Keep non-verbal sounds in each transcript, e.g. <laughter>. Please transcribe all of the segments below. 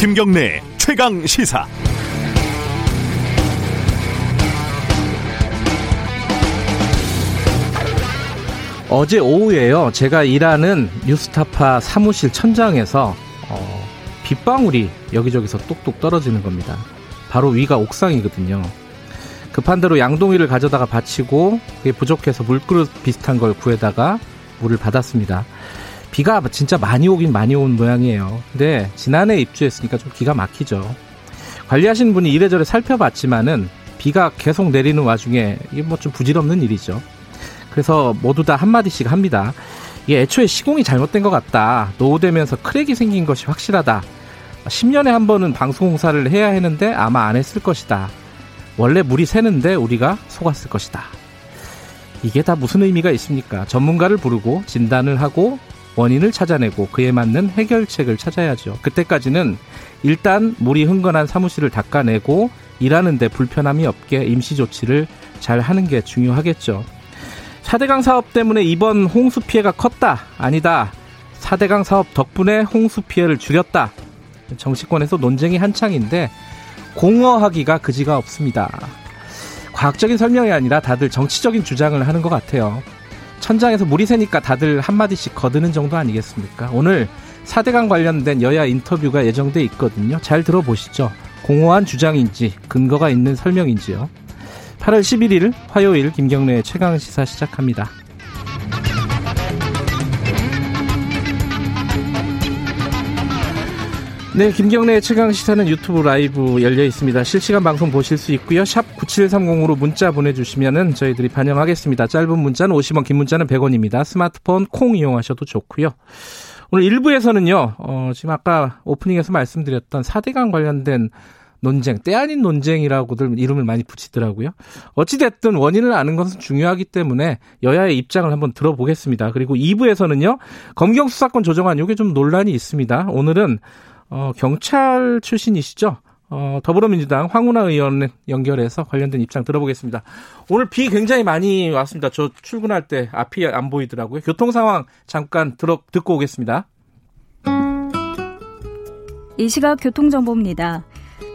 김경래 최강 시사. 어제 오후에요. 제가 일하는 뉴스타파 사무실 천장에서 어, 빗방울이 여기저기서 똑똑 떨어지는 겁니다. 바로 위가 옥상이거든요. 급한 대로 양동이를 가져다가 바치고 그게 부족해서 물그릇 비슷한 걸 구해다가 물을 받았습니다. 비가 진짜 많이 오긴 많이 온 모양이에요. 근데 지난해 입주했으니까 좀 기가 막히죠. 관리하시는 분이 이래저래 살펴봤지만은 비가 계속 내리는 와중에 이게 뭐 좀 부질없는 일이죠. 그래서 모두 다 한마디씩 합니다. 이게 애초에 시공이 잘못된 것 같다. 노후되면서 크랙이 생긴 것이 확실하다. 10년에 한 번은 방송공사를 해야 했는데 아마 안 했을 것이다. 원래 물이 새는데 우리가 속았을 것이다. 이게 다 무슨 의미가 있습니까? 전문가를 부르고 진단을 하고 원인을 찾아내고 그에 맞는 해결책을 찾아야죠. 그때까지는 일단 물이 흥건한 사무실을 닦아내고 일하는데 불편함이 없게 임시 조치를 잘 하는 게 중요하겠죠. 4대강 사업 때문에 이번 홍수 피해가 컸다. 아니다. 4대강 사업 덕분에 홍수 피해를 줄였다. 정치권에서 논쟁이 한창인데 공허하기가 그지가 없습니다. 과학적인 설명이 아니라 다들 정치적인 주장을 하는 것 같아요. 천장에서 물이 새니까 다들 한마디씩 거드는 정도 아니겠습니까? 오늘 4대강 관련된 여야 인터뷰가 예정돼 있거든요. 잘 들어보시죠. 공허한 주장인지 근거가 있는 설명인지요. 8월 11일 화요일 김경래의 최강 시사 시작합니다. 네, 김경래의 최강 시사는 유튜브 라이브 열려 있습니다. 실시간 방송 보실 수 있고요. 샵 9730으로 문자 보내 주시면은 저희들이 반영하겠습니다. 짧은 문자는 50원, 긴 문자는 100원입니다. 스마트폰 콩 이용하셔도 좋고요. 오늘 1부에서는요, 어, 지금 아까 오프닝에서 말씀드렸던 4대강 관련된 논쟁, 때 아닌 논쟁이라고들 이름을 많이 붙이더라고요. 어찌됐든 원인을 아는 것은 중요하기 때문에 여야의 입장을 한번 들어보겠습니다. 그리고 2부에서는요, 검경 수사권 조정안, 이게 좀 논란이 있습니다. 오늘은 어, 경찰 출신이시죠? 어, 더불어민주당 황운하 의원 연결해서 관련된 입장 들어보겠습니다. 오늘 비 굉장히 많이 왔습니다. 저 출근할 때 앞이 안 보이더라고요. 교통 상황 잠깐 들어, 듣고 오겠습니다. 이 시각 교통정보입니다.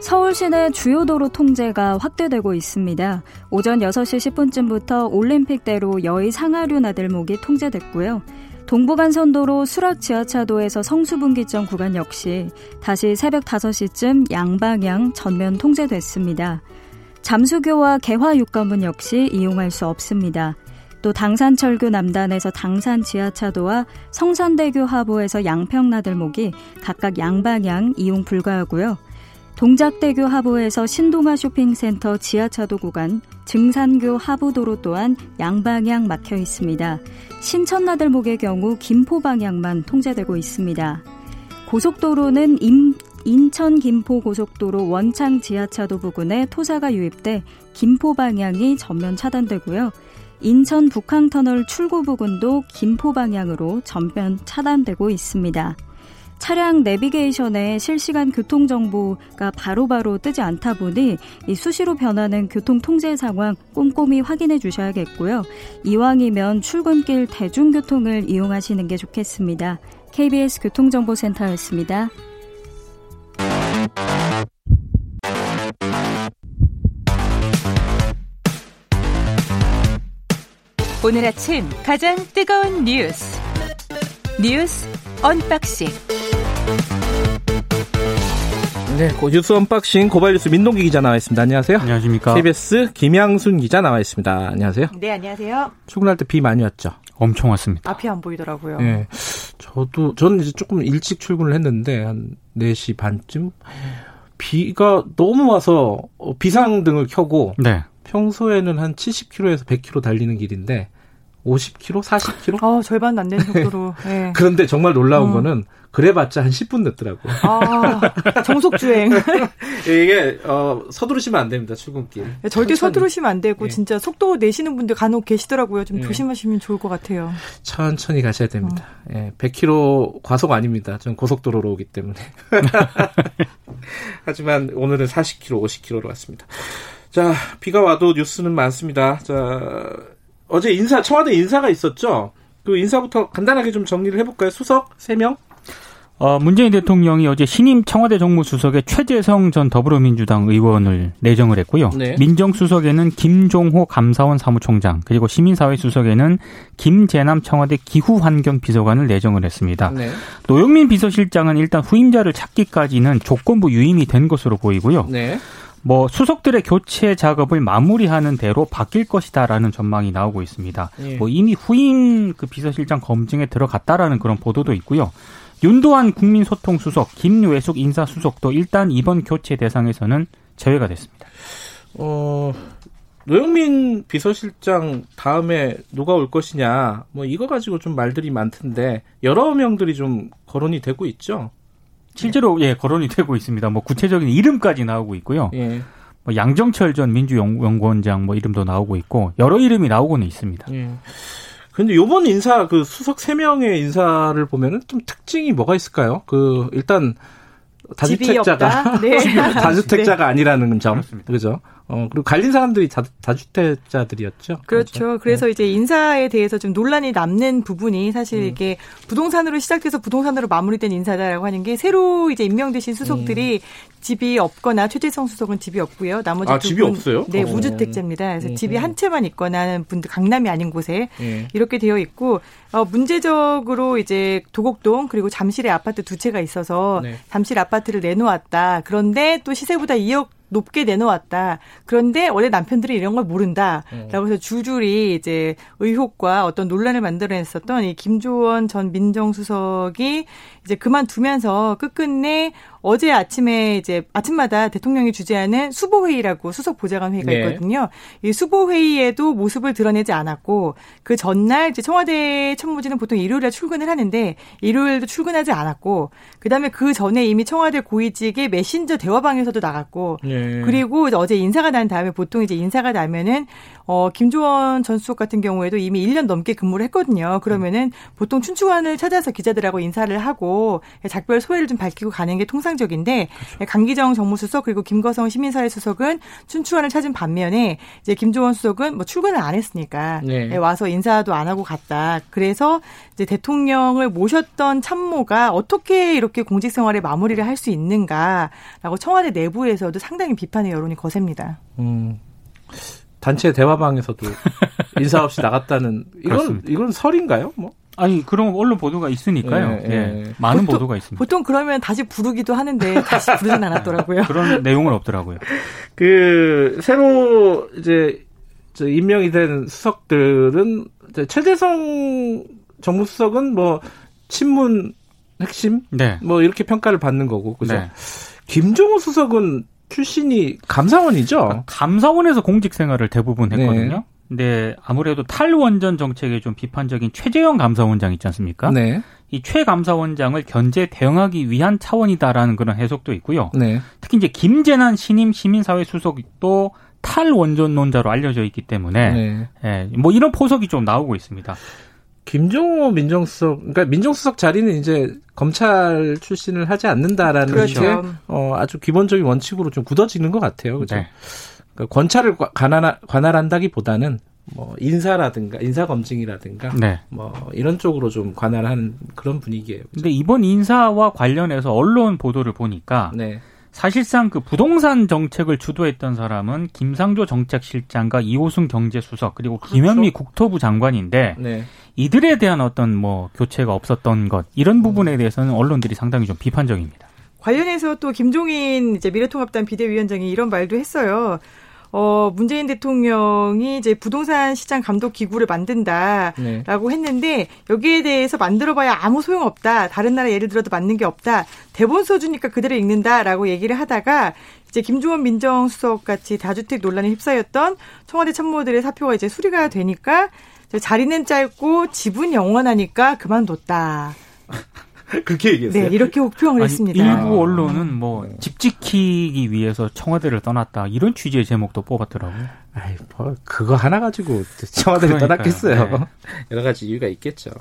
서울 시내 주요 도로 통제가 확대되고 있습니다. 오전 6시 10분쯤부터 올림픽대로 여의 상하류 나들목이 통제됐고요. 동부간선도로 수락 지하차도에서 성수분기점 구간 역시 다시 새벽 5시쯤 양방향 전면 통제됐습니다. 잠수교와 개화 육관문 역시 이용할 수 없습니다. 또 당산철교 남단에서 당산 지하차도와 성산대교 하부에서 양평나들목이 각각 양방향 이용 불가하고요. 동작대교 하부에서 신동아 쇼핑센터 지하차도 구간, 증산교 하부도로 또한 양방향 막혀 있습니다. 신천나들목의 경우 김포 방향만 통제되고 있습니다. 고속도로는 임, 인천 김포 고속도로 원창 지하차도 부근에 토사가 유입돼 김포 방향이 전면 차단되고요. 인천 북항터널 출구 부근도 김포 방향으로 전면 차단되고 있습니다. 차량 내비게이션에 실시간 교통 정보가 바로바로 뜨지 않다 보니 수시로 변하는 교통 통제 상황 꼼꼼히 확인해 주셔야겠고요. 이왕이면 출근길 대중교통을 이용하시는 게 좋겠습니다. KBS 교통정보센터였습니다. 오늘 아침 가장 뜨거운 뉴스 뉴스 unboxing 네, 뉴스 unboxing 고발 뉴스 민동기 기자 나와 있습니다. 안녕하세요. 안녕하십니까. KBS 김양순 기자 나와 있습니다. 안녕하세요. 네, 안녕하세요. 출근할 때 비 많이 왔죠? 엄청 왔습니다. 앞이 안 보이더라고요. 네. 저도, 저는 이제 조금 일찍 출근을 했는데, 한 4시 반쯤? 비가 너무 와서 비상등을 켜고, 네. 평소에는 한 70km에서 100km 달리는 길인데, 50km, 40km? 어, 절반 안 되는 정도로. 네. 그런데 정말 놀라운 어. 거는 그래봤자 한 10분 늦더라고. 아, 정속 주행. <laughs> 이게 어, 서두르시면 안 됩니다 출근길. 네, 절대 천천히. 서두르시면 안 되고 예. 진짜 속도 내시는 분들 간혹 계시더라고요. 좀 예. 조심하시면 좋을 것 같아요. 천천히 가셔야 됩니다. 어. 예, 100km 과속 아닙니다. 전 고속도로로 오기 때문에. <laughs> 하지만 오늘은 40km, 50km로 갔습니다. 자, 비가 와도 뉴스는 많습니다. 자, 어제 인사, 청와대 인사가 있었죠? 그 인사부터 간단하게 좀 정리를 해볼까요? 수석 3명? 어, 문재인 대통령이 어제 신임 청와대 정무수석에 최재성 전 더불어민주당 의원을 내정을 했고요. 네. 민정수석에는 김종호 감사원 사무총장, 그리고 시민사회수석에는 김재남 청와대 기후환경비서관을 내정을 했습니다. 네. 노영민 비서실장은 일단 후임자를 찾기까지는 조건부 유임이 된 것으로 보이고요. 네. 뭐 수석들의 교체 작업을 마무리하는 대로 바뀔 것이다라는 전망이 나오고 있습니다. 예. 뭐 이미 후임 그 비서실장 검증에 들어갔다라는 그런 보도도 있고요. 윤도한 국민소통수석, 김외숙 인사수석도 일단 이번 교체 대상에서는 제외가 됐습니다. 어, 노영민 비서실장 다음에 누가 올 것이냐, 뭐 이거 가지고 좀 말들이 많던데 여러 명들이 좀 거론이 되고 있죠. 실제로 예 거론이 <laughs> 되고 있습니다. 뭐 구체적인 이름까지 나오고 있고요. 예. 뭐 양정철 전 민주연구원장 뭐 이름도 나오고 있고 여러 이름이 나오고는 있습니다. 예. 근데 요번 인사 그 수석 3명의 인사를 보면은 좀 특징이 뭐가 있을까요? 그 일단 다주택자가 네. <laughs> 다주택자가 네. 아니라는 점. 그렇습니다. 그죠? 어, 그리고 갈린 사람들이 다, 다주택자들이었죠. 그렇죠. 그렇죠. 그래서 네. 이제 인사에 대해서 좀 논란이 남는 부분이 사실 음. 이게 부동산으로 시작돼서 부동산으로 마무리된 인사다라고 하는 게 새로 이제 임명되신 수석들이 음. 집이 없거나 최재성 수석은 집이 없고요. 나머지 아, 집이 분, 없어요? 네, 오. 어. 우주택자입니다. 그래서 음. 집이 한 채만 있거나 하는 분들 강남이 아닌 곳에 예. 이렇게 되어 있고 어, 문제적으로 이제 도곡동 그리고 잠실에 아파트 두 채가 있어서 네. 잠실 아파트를 내놓았다. 그런데 또 시세보다 2억 높게 내놓았다. 그런데 원래 남편들이 이런 걸 모른다라고 해서 줄줄이 이제 의혹과 어떤 논란을 만들어냈었던 이 김조원 전 민정수석이 이제 그만두면서 끝끝내 어제 아침에 이제 아침마다 대통령이 주재하는 수보회의라고 수석 보좌관 회의가 네. 있거든요. 이 수보회의에도 모습을 드러내지 않았고 그 전날 이제 청와대 천무진은 보통 일요일에 출근을 하는데 일요일도 출근하지 않았고 그다음에 그 전에 이미 청와대 고위직의 메신저 대화방에서도 나갔고 네. 그리고 어제 인사가 난 다음에 보통 이제 인사가 나면은 어 김조원 전 수석 같은 경우에도 이미 1년 넘게 근무를 했거든요. 그러면은 보통 춘추관을 찾아서 기자들하고 인사를 하고 작별 소회를 좀 밝히고 가는 게 통상 적인데 그렇죠. 강기정 정무수석 그리고 김거성 시민사회 수석은 춘추관을 찾은 반면에 이제 김조원 수석은 뭐 출근을 안 했으니까 네. 예, 와서 인사도 안 하고 갔다. 그래서 이제 대통령을 모셨던 참모가 어떻게 이렇게 공직 생활에 마무리를 할 수 있는가라고 청와대 내부에서도 상당히 비판의 여론이 거셉니다. 음. 단체 대화방에서도 <laughs> 인사 없이 나갔다는 이건 이건 설인가요? 뭐? 아니 그런 언론 보도가 있으니까요. 예, 예. 예. 많은 보통, 보도가 있습니다. 보통 그러면 다시 부르기도 하는데 다시 부르진 않았더라고요. <laughs> 그런 내용은 없더라고요. <laughs> 그 새로 이제 임명이 된 수석들은 최재성 정무수석은 뭐 친문 핵심 네. 뭐 이렇게 평가를 받는 거고 그죠. 네. 김종호 수석은 출신이 감사원이죠. 그러니까 감사원에서 공직 생활을 대부분 했거든요. 네. 근데 아무래도 탈원전 정책에 좀 비판적인 최재형 감사원장 있지 않습니까? 네. 이 최 감사원장을 견제 대응하기 위한 차원이다라는 그런 해석도 있고요. 네. 특히 이제 김재난 신임 시민사회 수석도 탈원전론자로 알려져 있기 때문에 네. 예, 뭐 이런 포석이 좀 나오고 있습니다. 김종호 민정수석, 그러니까 민정수석 자리는 이제 검찰 출신을 하지 않는다라는 그렇죠. 게 어, 아주 기본적인 원칙으로 좀 굳어지는 것 같아요. 그죠? 네. 그러니까 권찰을 관할, 관할한다기보다는 뭐 인사라든가 인사 검증이라든가 네. 뭐 이런 쪽으로 좀 관할한 그런 분위기예요. 그죠? 근데 이번 인사와 관련해서 언론 보도를 보니까 네. 사실상 그 부동산 정책을 주도했던 사람은 김상조 정책실장과 이호승 경제수석 그리고 그렇죠. 김현미 국토부 장관인데 네. 이들에 대한 어떤 뭐 교체가 없었던 것 이런 부분에 대해서는 언론들이 상당히 좀 비판적입니다. 관련해서 또 김종인 이제 미래통합당 비대위원장이 이런 말도 했어요. 어, 문재인 대통령이 이제 부동산 시장 감독 기구를 만든다라고 네. 했는데 여기에 대해서 만들어봐야 아무 소용 없다. 다른 나라 예를 들어도 맞는 게 없다. 대본 써주니까 그대로 읽는다라고 얘기를 하다가 이제 김주원 민정수석 같이 다주택 논란에 휩싸였던 청와대 참모들의 사표가 이제 수리가 되니까 자리는 짧고 집은 영원하니까 그만뒀다. <laughs> <laughs> 그렇게 얘기했어요. 네, 이렇게 혹평을 아니, 했습니다. 일부 언론은 뭐집 네. 지키기 위해서 청와대를 떠났다 이런 취지의 제목도 뽑았더라고요. 아이, 뭐 그거 하나 가지고 청와대를 그러니까요. 떠났겠어요. 네. <laughs> 여러 가지 이유가 있겠죠.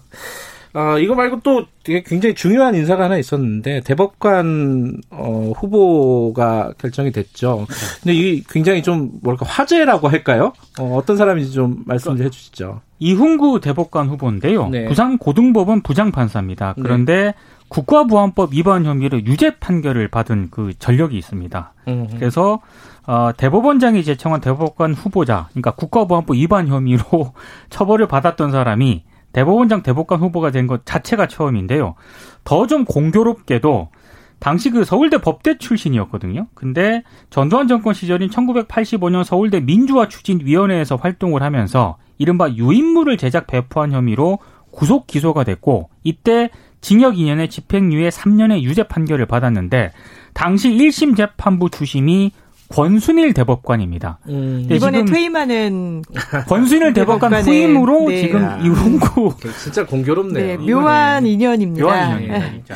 어, 이거 말고 또 되게 굉장히 중요한 인사가 하나 있었는데 대법관 어, 후보가 결정이 됐죠. 근데 이게 굉장히 좀 뭐랄까 화제라고 할까요? 어, 어떤 사람인지 좀 말씀 좀 해주시죠. 이훈구 대법관 후보인데요. 네. 부산 고등법원 부장 판사입니다. 그런데 네. 국가보안법 위반 혐의로 유죄 판결을 받은 그 전력이 있습니다. 음흠. 그래서 어, 대법원장이 제청한 대법관 후보자, 그러니까 국가보안법 위반 혐의로 <laughs> 처벌을 받았던 사람이 대법원장 대법관 후보가 된 것 자체가 처음인데요. 더 좀 공교롭게도 당시 그 서울대 법대 출신이었거든요. 근데 전두환 정권 시절인 1985년 서울대 민주화 추진위원회에서 활동을 하면서 이른바 유인물을 제작 배포한 혐의로 구속 기소가 됐고 이때 징역 2년에 집행유예 3년의 유죄 판결을 받았는데 당시 1심 재판부 주심이 권순일 대법관입니다. 음. 이번에 퇴임하는 권순일 대법관 후임으로 네. 지금 아. 이훈구 진짜 공교롭네요. 네, 묘한 인연입니다. 묘한 인연입니다.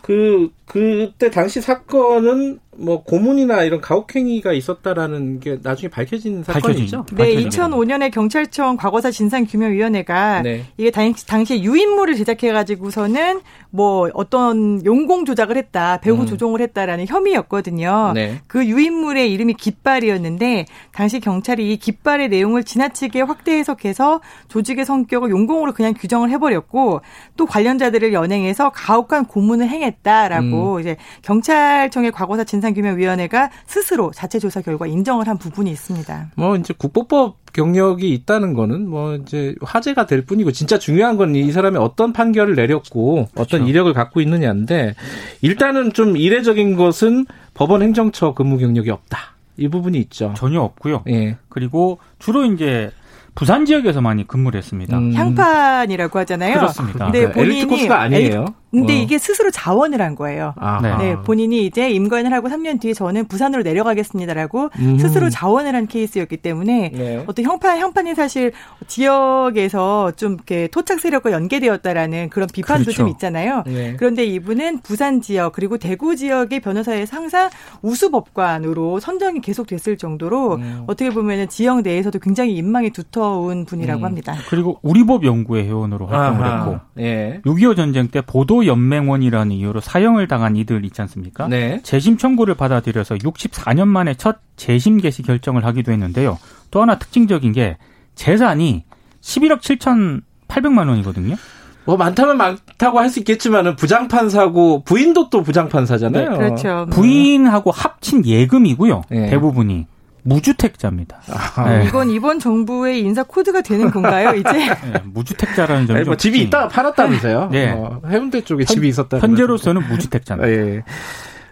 그 그때 당시 사건은 뭐 고문이나 이런 가혹행위가 있었다라는 게 나중에 밝혀진 사건이죠. 네, 2005년에 경찰청 과거사 진상규명위원회가 네. 이게 당시, 당시 에 유인물을 제작해가지고서는 뭐 어떤 용공 조작을 했다, 배후 음. 조종을 했다라는 혐의였거든요. 네. 그 유인물의 이름이 깃발이었는데 당시 경찰이 이 깃발의 내용을 지나치게 확대 해석해서 조직의 성격을 용공으로 그냥 규정을 해버렸고 또 관련자들을 연행해서 가혹한 고문을 행했다라고 음. 이제 경찰청의 과거사 진 진상규명위원회가 스스로 자체 조사 결과 인정을 한 부분이 있습니다. 뭐 이제 국보법 경력이 있다는 거는 뭐 이제 화제가 될 뿐이고 진짜 중요한 건 이 사람이 어떤 판결을 내렸고 어떤 그렇죠. 이력을 갖고 있느냐인데 일단은 좀 이례적인 것은 법원 행정처 근무 경력이 없다. 이 부분이 있죠. 전혀 없고요. 예. 그리고 주로 이제 부산 지역에서 많이 근무를 했습니다. 음. 향판이라고 하잖아요. 그렇습니다. 네, 본인이 코스가 아니에요. 근데 어. 이게 스스로 자원을 한 거예요. 네. 네. 본인이 이제 임관을 하고 3년 뒤에 저는 부산으로 내려가겠습니다라고 음. 스스로 자원을 한 케이스였기 때문에 네. 어떤 형판 형판이 사실 지역에서 좀 이렇게 토착 세력과 연계되었다라는 그런 비판도 그렇죠. 좀 있잖아요. 네. 그런데 이분은 부산 지역 그리고 대구 지역의 변호사에서 항상 우수 법관으로 선정이 계속 됐을 정도로 음. 어떻게 보면은 지역 내에서도 굉장히 인망이 두터운 분이라고 음. 합니다. 그리고 우리법 연구회 회원으로 활동을 아하. 했고 예. 6.25 전쟁 때 보도 연맹원이라는 이유로 사형을 당한 이들 있지 않습니까? 네. 재심 청구를 받아들여서 64년 만에 첫 재심 개시 결정을 하기도 했는데요. 또 하나 특징적인 게 재산이 11억 7천8백만 원이거든요. 뭐 많다면 많다고 할 수 있겠지만은 부장판사고 부인도 또 부장판사잖아요. 네, 그렇죠. 부인하고 합친 예금이고요. 네. 대부분이. 무주택자입니다. 아, 네. 이건 이번 정부의 인사 코드가 되는 건가요, 이제? <laughs> 네, 무주택자라는 점이 뭐 집이 있다가 팔았다면서요? 네. 어, 해운대 쪽에 현, 집이 있었다. 현재로서는 무주택자입니다. 네.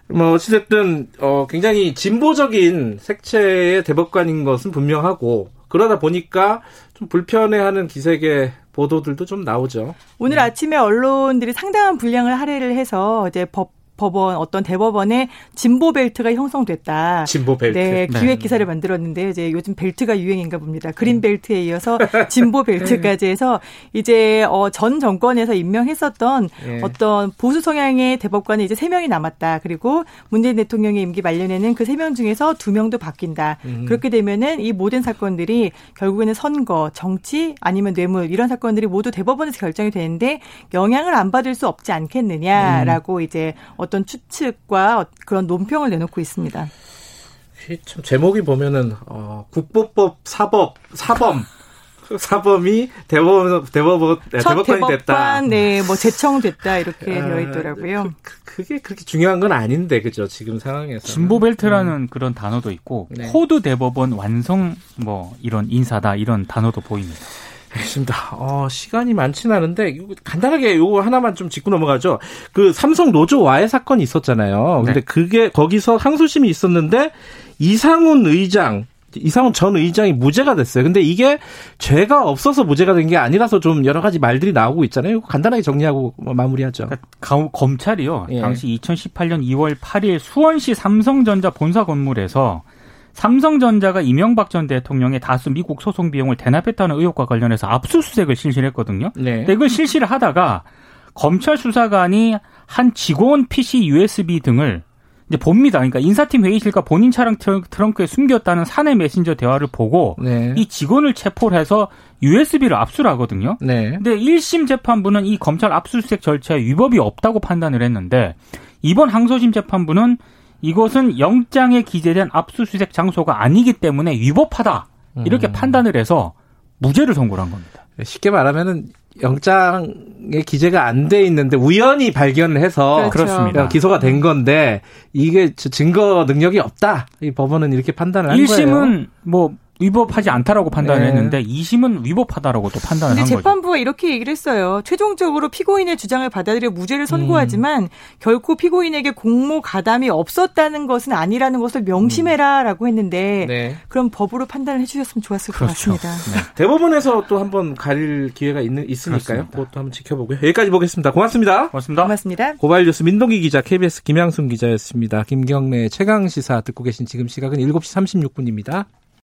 뭐 어찌됐든 어, 굉장히 진보적인 색채의 대법관인 것은 분명하고 그러다 보니까 좀 불편해하는 기색의 보도들도 좀 나오죠. 오늘 네. 아침에 언론들이 상당한 분량을 할애를 해서 이제 법 법원 어떤 대법원의 진보 벨트가 형성됐다. 진보 벨트. 네, 네. 기획 기사를 만들었는데요. 이제 요즘 벨트가 유행인가 봅니다. 그린 음. 벨트에 이어서 <laughs> 진보 벨트까지 해서 이제 어, 전 정권에서 임명했었던 네. 어떤 보수 성향의 대법관이 이제 세 명이 남았다. 그리고 문재인 대통령의 임기 말년에는 그세명 중에서 두 명도 바뀐다. 음. 그렇게 되면은 이 모든 사건들이 결국에는 선거, 정치 아니면 뇌물 이런 사건들이 모두 대법원에서 결정이 되는데 영향을 안 받을 수 없지 않겠느냐라고 음. 이제 어떤 추측과 그런 논평을 내놓고 있습니다. 참 제목이 보면은 어, 국보법 사법 사범 <laughs> 사범이 대법원 대법원 네, 대법관이 됐다. 네, 뭐 제청됐다 이렇게 아, 되어 있더라고요. 그, 그게 그렇게 중요한 건 아닌데 그죠 지금 상황에서. 진보 벨트라는 음. 그런 단어도 있고 네. 코드 대법원 완성 뭐 이런 인사다 이런 단어도 보입니다. 알겠습니다. 어, 시간이 많지는 않은데 간단하게 요거 하나만 좀 짚고 넘어가죠. 그 삼성 노조 와해 사건이 있었잖아요. 근데 네. 그게 거기서 항소심이 있었는데 이상훈 의장 이상훈 전 의장이 무죄가 됐어요. 근데 이게 죄가 없어서 무죄가 된 게 아니라서 좀 여러 가지 말들이 나오고 있잖아요. 간단하게 정리하고 뭐 마무리하죠. 그러니까 검찰이요. 예. 당시 2018년 2월 8일 수원시 삼성전자 본사 건물에서 삼성전자가 이명박 전 대통령의 다수 미국 소송 비용을 대납했다는 의혹과 관련해서 압수수색을 실시했거든요. 네. 근데 이걸 실시를 하다가 검찰 수사관이 한 직원 PC USB 등을 이제 봅니다. 그러니까 인사팀 회의실과 본인 차량 트렁크에 숨겼다는 사내 메신저 대화를 보고 네. 이 직원을 체포를 해서 USB를 압수를 하거든요. 네. 근데 1심 재판부는 이 검찰 압수수색 절차에 위법이 없다고 판단을 했는데 이번 항소심 재판부는 이것은 영장에 기재된 압수수색 장소가 아니기 때문에 위법하다. 이렇게 음. 판단을 해서 무죄를 선고를 한 겁니다. 쉽게 말하면은 영장에 기재가 안 돼 있는데 우연히 발견을 해서 그렇죠. 그렇습니다. 기소가 된 건데 이게 증거 능력이 없다. 이 법원은 이렇게 판단을 한 1심은 거예요. 1심은 뭐 위법하지 않다라고 판단을 네. 했는데 2심은 위법하다라고 또 판단을 한 거죠. 근데 재판부가 이렇게 얘기를 했어요. 최종적으로 피고인의 주장을 받아들여 무죄를 선고하지만 음. 결코 피고인에게 공모 가담이 없었다는 것은 아니라는 것을 명심해라라고 했는데 네. 그럼 법으로 판단을 해주셨으면 좋았을 그렇죠. 것 같습니다. 네. <laughs> 대법원에서 또 한번 가릴 기회가 있는 있으니까요. 그렇습니다. 그것도 한번 지켜보고요. 여기까지 보겠습니다. 고맙습니다. 고맙습니다. 고맙습니다. 고발뉴스 민동기 기자, KBS 김양순 기자였습니다. 김경래 최강 시사 듣고 계신 지금 시각은 7시 36분입니다.